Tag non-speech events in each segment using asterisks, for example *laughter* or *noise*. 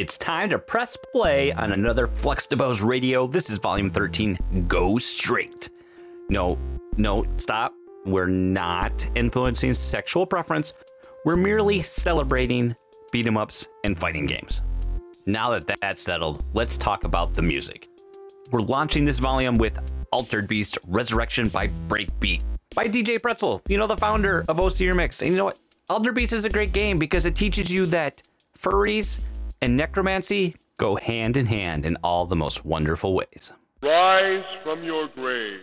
It's time to press play on another Flux DeBose radio. This is volume 13. Go straight. No, no, stop. We're not influencing sexual preference. We're merely celebrating beat 'em ups and fighting games. Now that that's settled, let's talk about the music. We're launching this volume with Altered Beast Resurrection by Breakbeat by DJ Pretzel, you know, the founder of OC Remix. And you know what? Altered Beast is a great game because it teaches you that furries and necromancy go hand in hand in all the most wonderful ways. Rise from your grave.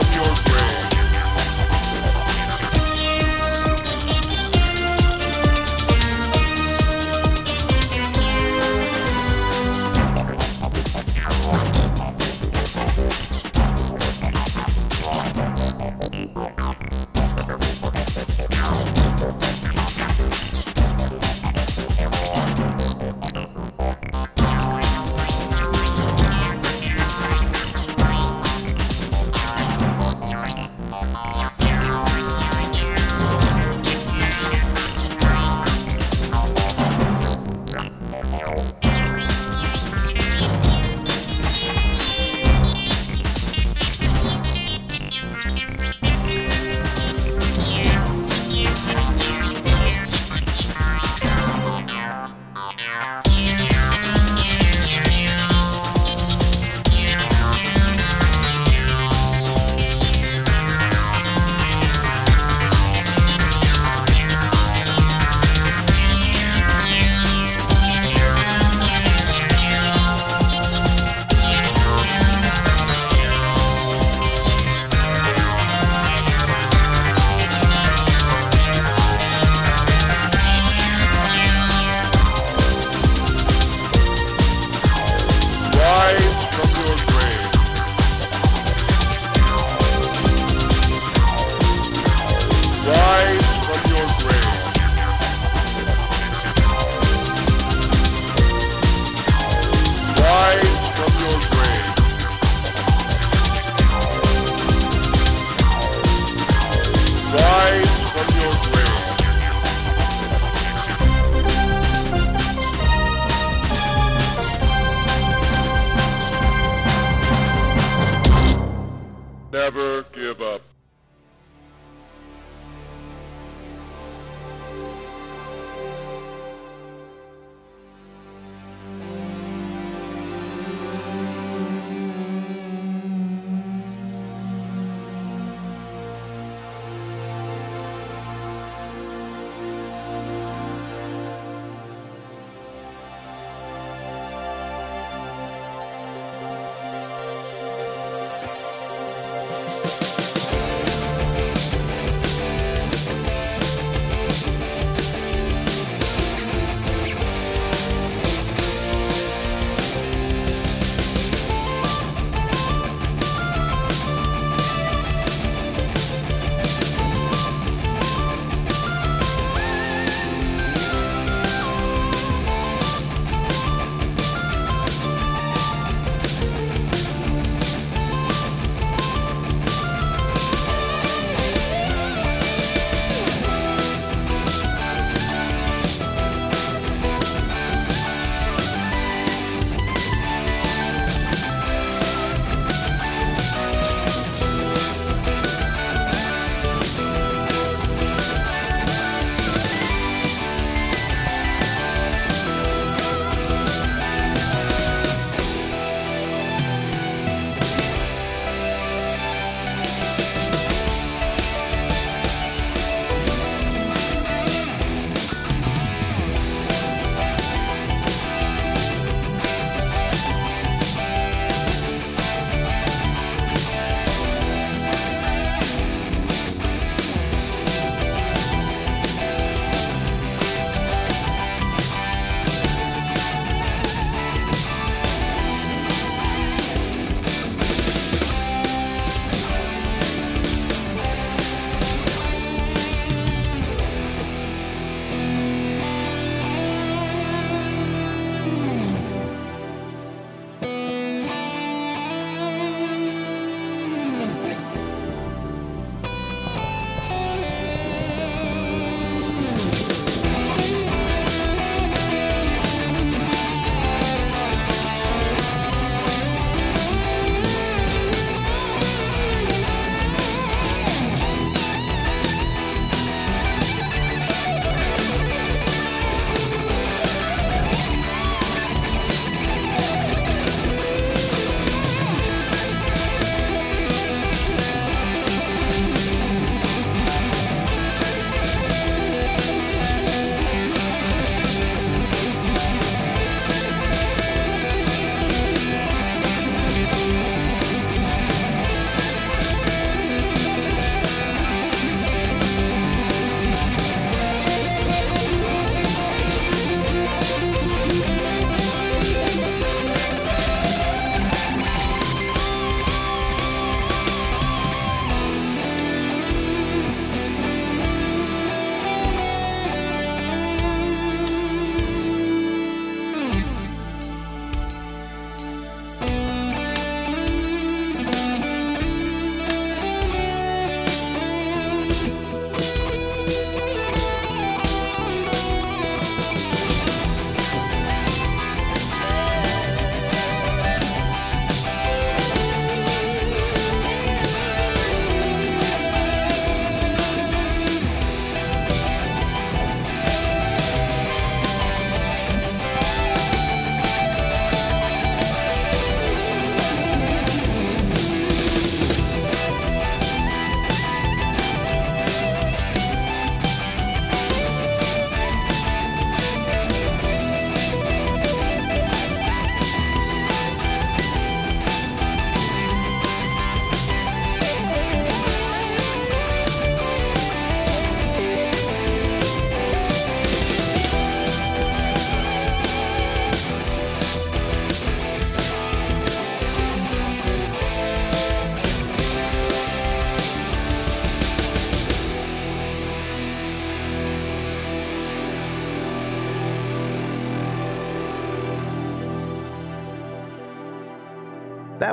You're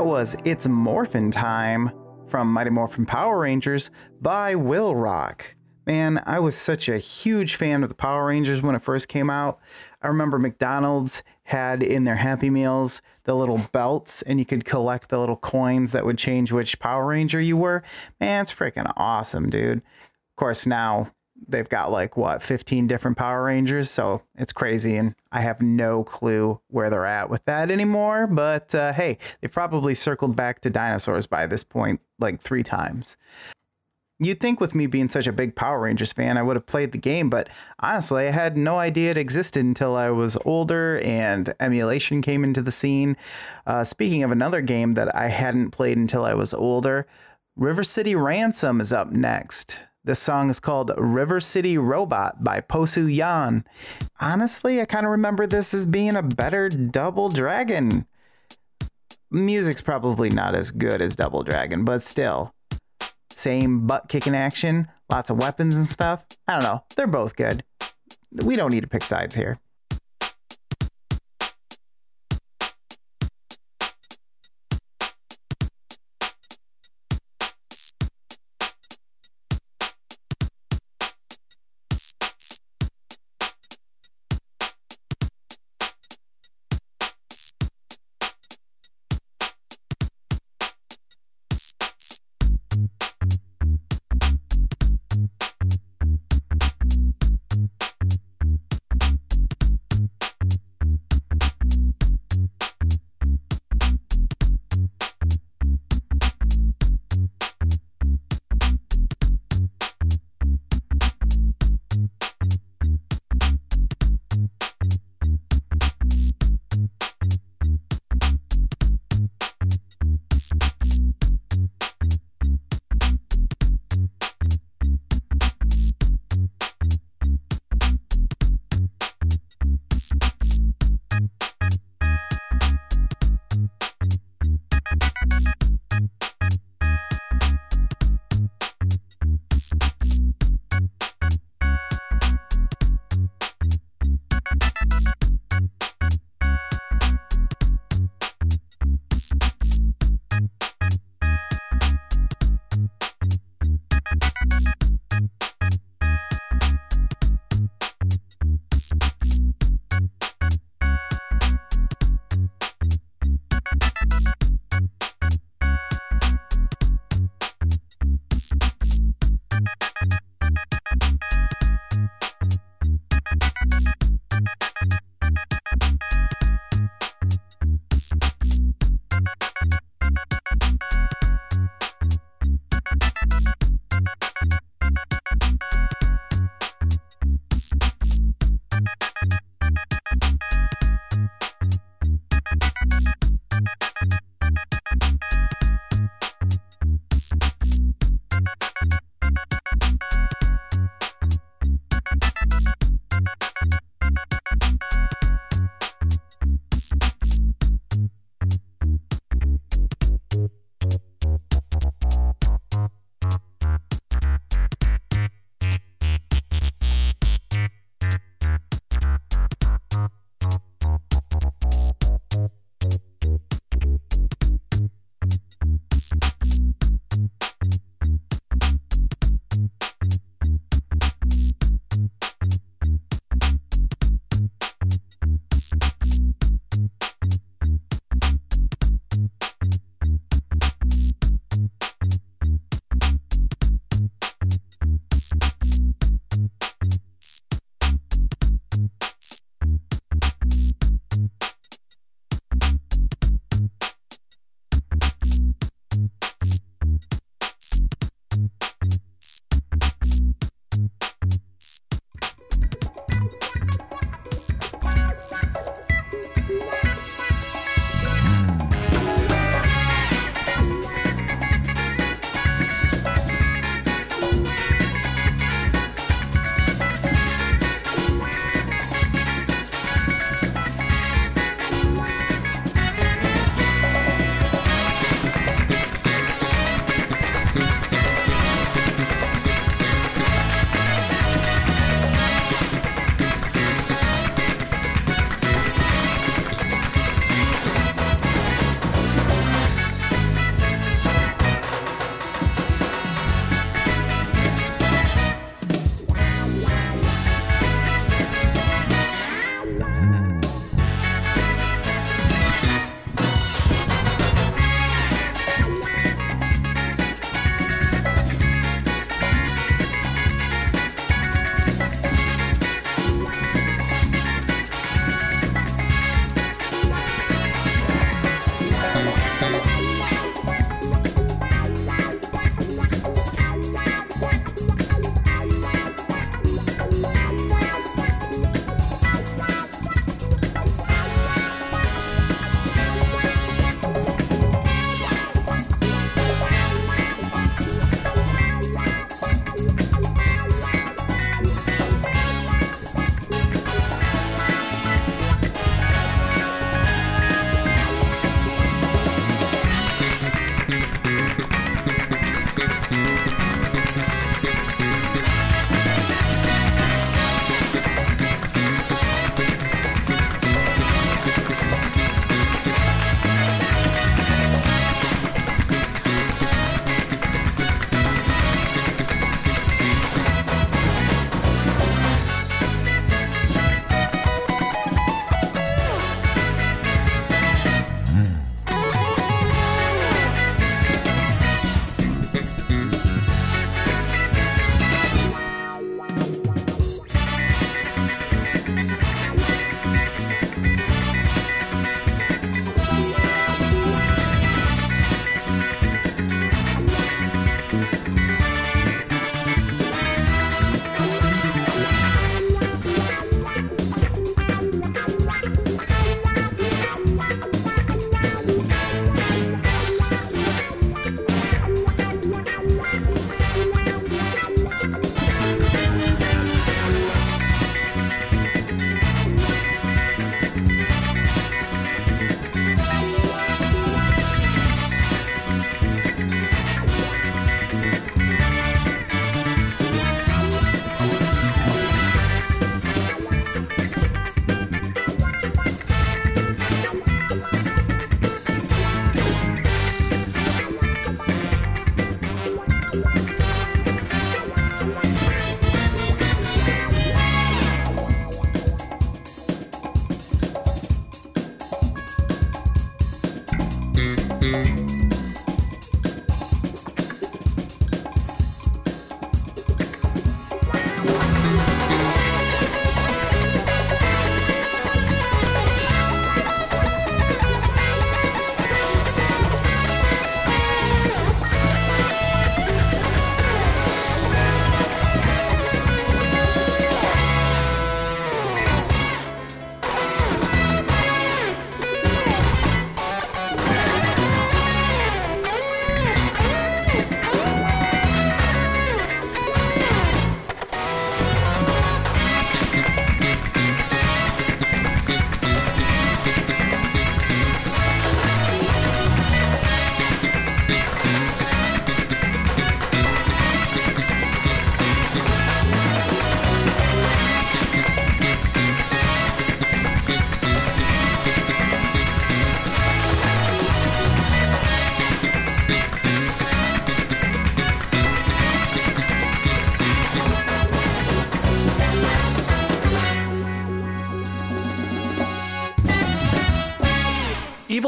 was It's Morphin' Time from Mighty Morphin Power Rangers by Will Rock. Man, I was such a huge fan of the Power Rangers when it first came out. I remember McDonald's had in their Happy Meals the little belts, and you could collect the little coins that would change which Power Ranger you were. Man, it's freaking awesome, dude. Of course, now they've got like what 15 different Power Rangers, so it's crazy, and I have no clue where they're at with that anymore. But uh, hey, they've probably circled back to dinosaurs by this point like three times. You'd think with me being such a big Power Rangers fan, I would have played the game, but honestly, I had no idea it existed until I was older and emulation came into the scene. Uh, speaking of another game that I hadn't played until I was older, River City Ransom is up next. This song is called River City Robot by Posu Yan. Honestly, I kind of remember this as being a better Double Dragon. Music's probably not as good as Double Dragon, but still. Same butt kicking action, lots of weapons and stuff. I don't know. They're both good. We don't need to pick sides here.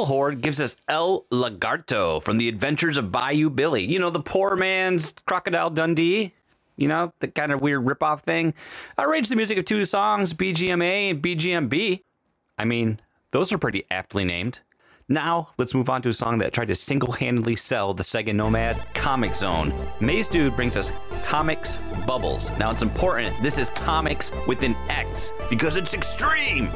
Horde gives us El Lagarto from the Adventures of Bayou Billy. You know, the poor man's Crocodile Dundee. You know, the kind of weird ripoff thing. I Arranged the music of two songs, BGMA and BGMB. I mean, those are pretty aptly named. Now, let's move on to a song that tried to single handedly sell the Sega Nomad Comix Zone. Maze Dude brings us Comix Bubbles. Now, it's important, this is comics with an X because it's extreme.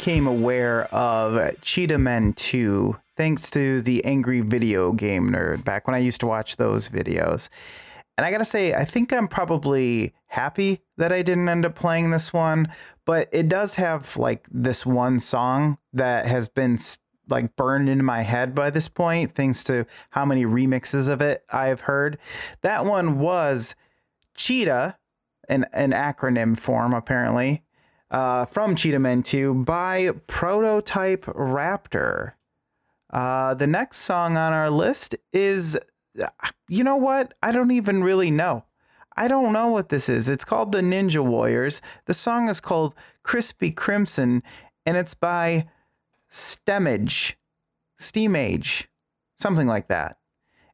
Became aware of Cheetah Men 2 thanks to the Angry Video Game Nerd back when I used to watch those videos. And I gotta say, I think I'm probably happy that I didn't end up playing this one, but it does have like this one song that has been like burned into my head by this point, thanks to how many remixes of it I've heard. That one was Cheetah, an, an acronym form apparently, uh, from Cheetah Men 2 by Prototype Raptor. Uh, the next song on our list is, you know what? I don't even really know. I don't know what this is. It's called The Ninja Warriors. The song is called Crispy Crimson, and it's by Stemage, Steamage, something like that.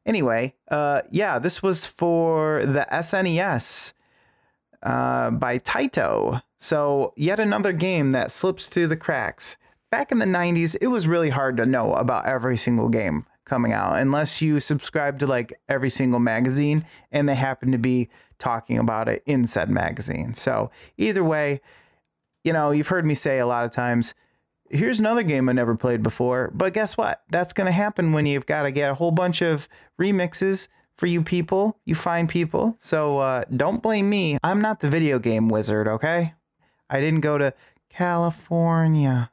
Anyway, uh, yeah, this was for the SNES uh, by Taito. So, yet another game that slips through the cracks. Back in the 90s, it was really hard to know about every single game coming out unless you subscribe to like every single magazine and they happen to be talking about it in said magazine. So, either way, you know, you've heard me say a lot of times, here's another game I never played before. But guess what? That's going to happen when you've got to get a whole bunch of remixes for you people, you fine people. So uh, don't blame me. I'm not the video game wizard, okay? I didn't go to California.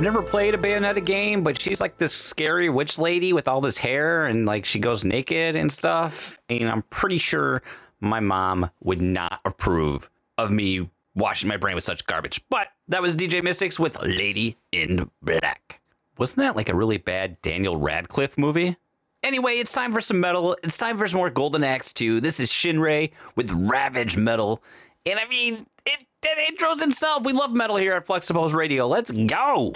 Never played a Bayonetta game, but she's like this scary witch lady with all this hair and like she goes naked and stuff. And I'm pretty sure my mom would not approve of me washing my brain with such garbage. But that was DJ Mystics with Lady in Black. Wasn't that like a really bad Daniel Radcliffe movie? Anyway, it's time for some metal. It's time for some more Golden Axe 2. This is Shinrei with Ravage Metal. And I mean, it, intros itself. We love metal here at Flexibles Radio. Let's go.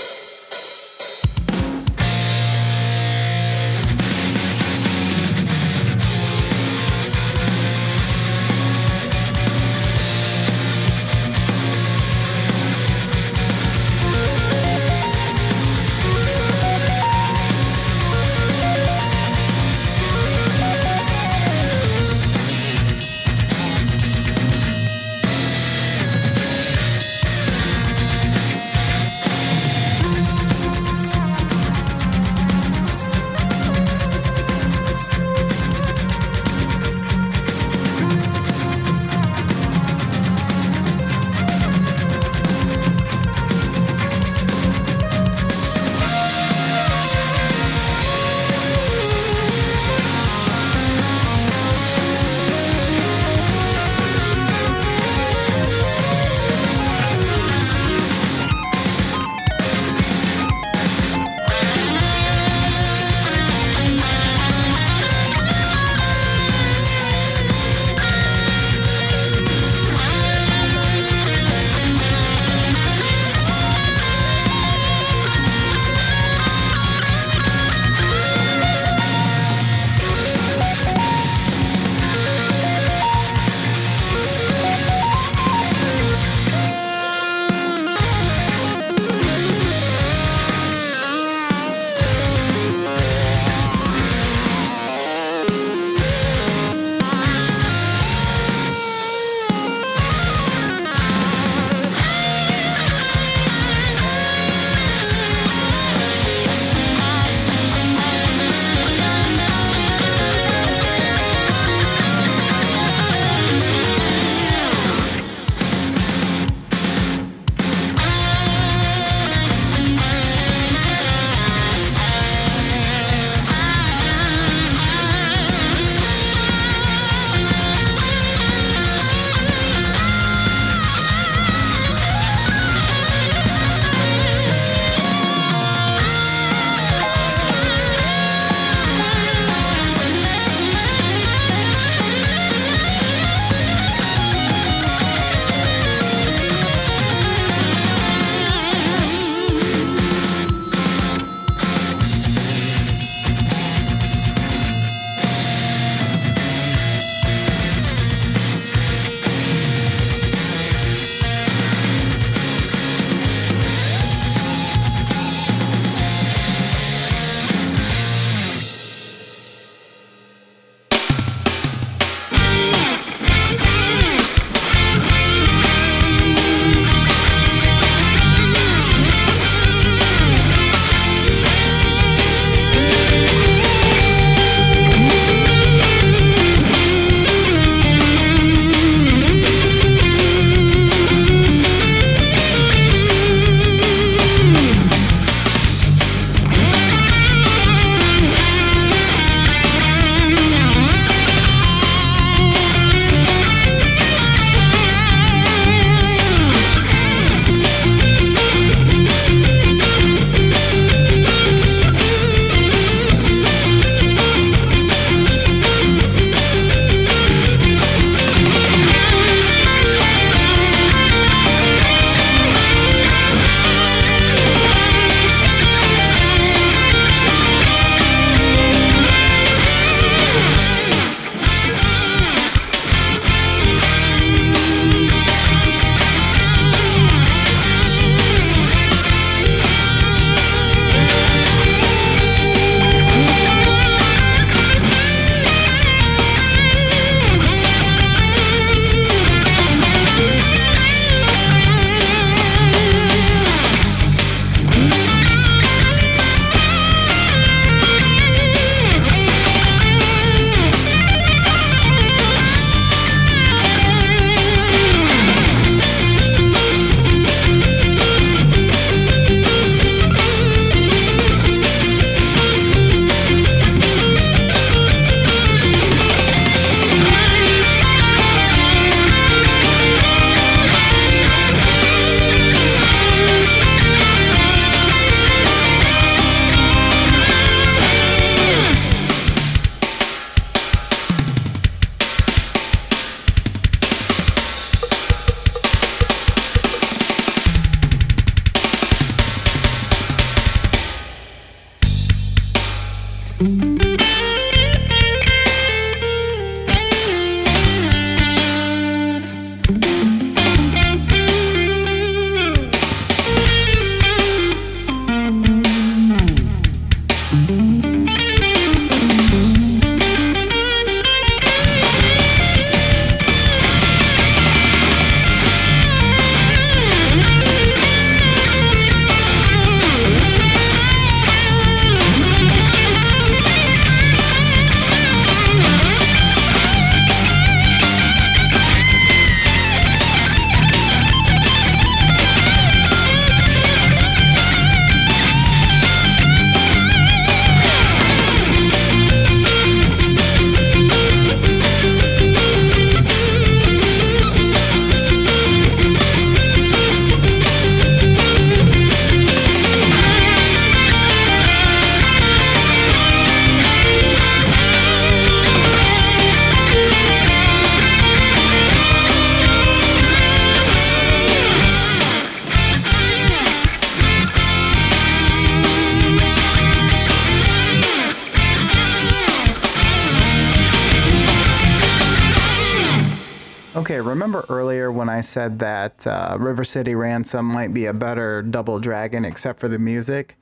Said that uh, River City Ransom might be a better Double Dragon except for the music?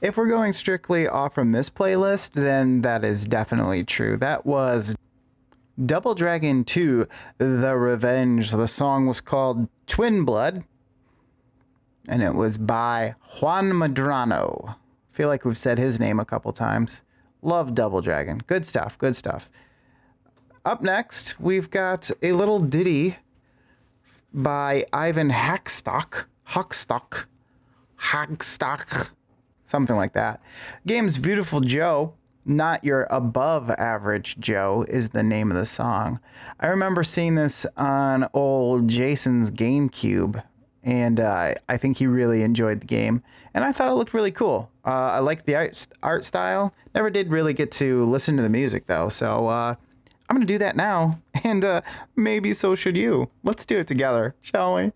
If we're going strictly off from this playlist, then that is definitely true. That was Double Dragon 2 The Revenge. The song was called Twin Blood, and it was by Juan Madrano. feel like we've said his name a couple times. Love Double Dragon. Good stuff, good stuff. Up next, we've got a little ditty by Ivan Hackstock. Huckstock. Hackstock. Something like that. Game's Beautiful Joe, Not Your Above Average Joe, is the name of the song. I remember seeing this on old Jason's GameCube, and uh, I think he really enjoyed the game. And I thought it looked really cool. Uh, I liked the art, art style. Never did really get to listen to the music, though, so. Uh, I'm going to do that now, *laughs* and uh, maybe so should you. Let's do it together, shall we?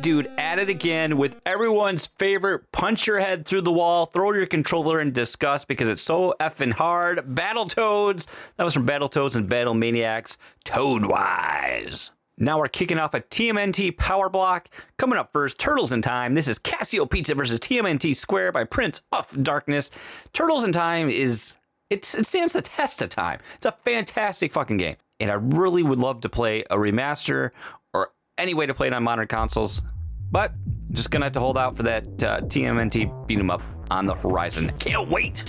Dude at it again with everyone's favorite punch your head through the wall, throw your controller in disgust because it's so effing hard. Battletoads. That was from Battletoads and Battle Maniacs. Toadwise. Now we're kicking off a TMNT power block. Coming up first, Turtles in Time. This is Casio Pizza versus TMNT Square by Prince of Darkness. Turtles in Time is it's it stands the test of time. It's a fantastic fucking game. And I really would love to play a remaster any way to play it on modern consoles. But just gonna have to hold out for that uh, TMNT beat 'em up on the horizon. Can't wait.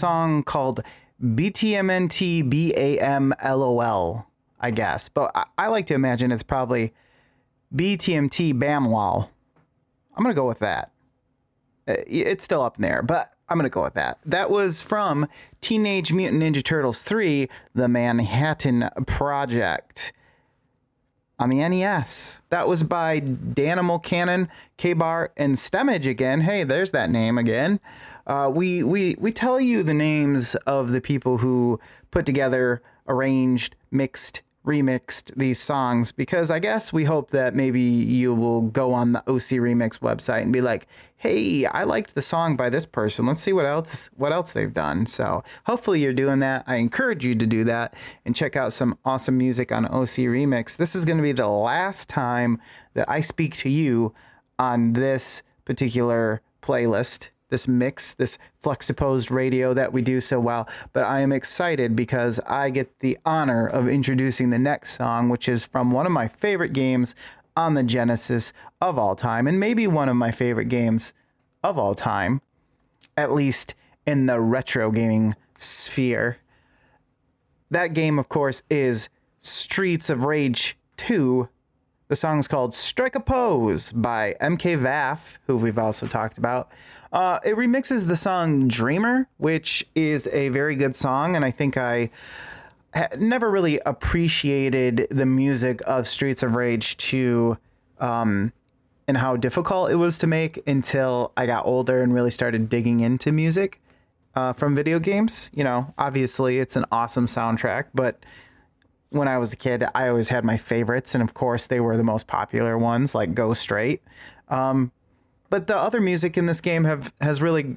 Song called BTMNT BAMLOL, I guess. But I, I like to imagine it's probably BTMT BAMLOL. I'm going to go with that. Uh, It's still up in there, but I'm going to go with that. That was from Teenage Mutant Ninja Turtles 3, The Manhattan Project on the NES. That was by Danimal Cannon, K-Bar, and Stemage again. Hey, there's that name again. Uh, we we we tell you the names of the people who put together, arranged, mixed, remixed these songs because I guess we hope that maybe you will go on the OC Remix website and be like, "Hey, I liked the song by this person. Let's see what else what else they've done." So, hopefully you're doing that. I encourage you to do that and check out some awesome music on OC Remix. This is going to be the last time that I speak to you on this particular playlist this mix, this Fluxtapose radio that we do so well. But I am excited because I get the honor of introducing the next song, which is from one of my favorite games on the Genesis of all time, and maybe one of my favorite games of all time, at least in the retro gaming sphere. That game, of course, is Streets of Rage 2. The song's called Strike a Pose by MkVaff, who we've also talked about. Uh, it remixes the song Dreamer, which is a very good song, and I think I ha- never really appreciated the music of Streets of Rage 2 um, and how difficult it was to make until I got older and really started digging into music uh, from video games. You know, obviously it's an awesome soundtrack, but when I was a kid, I always had my favorites, and of course, they were the most popular ones, like Go Straight. Um, but the other music in this game have has really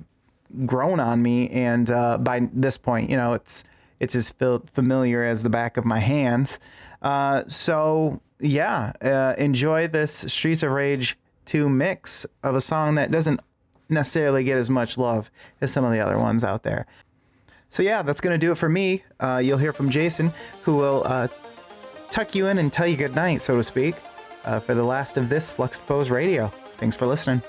grown on me, and uh, by this point, you know, it's it's as familiar as the back of my hands. Uh, so yeah, uh, enjoy this Streets of Rage 2 mix of a song that doesn't necessarily get as much love as some of the other ones out there. So yeah, that's gonna do it for me. Uh, you'll hear from Jason, who will uh, tuck you in and tell you goodnight, so to speak, uh, for the last of this Fluxtapose Radio. Thanks for listening.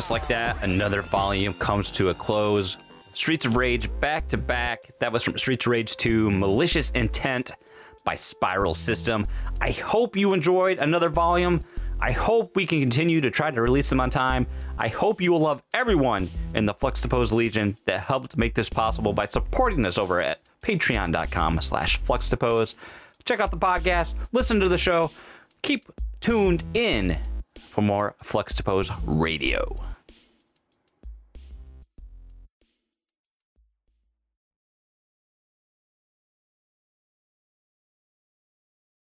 Just like that, another volume comes to a close. Streets of Rage back to back. That was from Streets of Rage 2 Malicious Intent by Spiral System. I hope you enjoyed another volume. I hope we can continue to try to release them on time. I hope you will love everyone in the Fluxtapose Legion that helped make this possible by supporting us over at patreon.com slash fluxtapose. Check out the podcast, listen to the show, keep tuned in for more Fluxtapose Radio.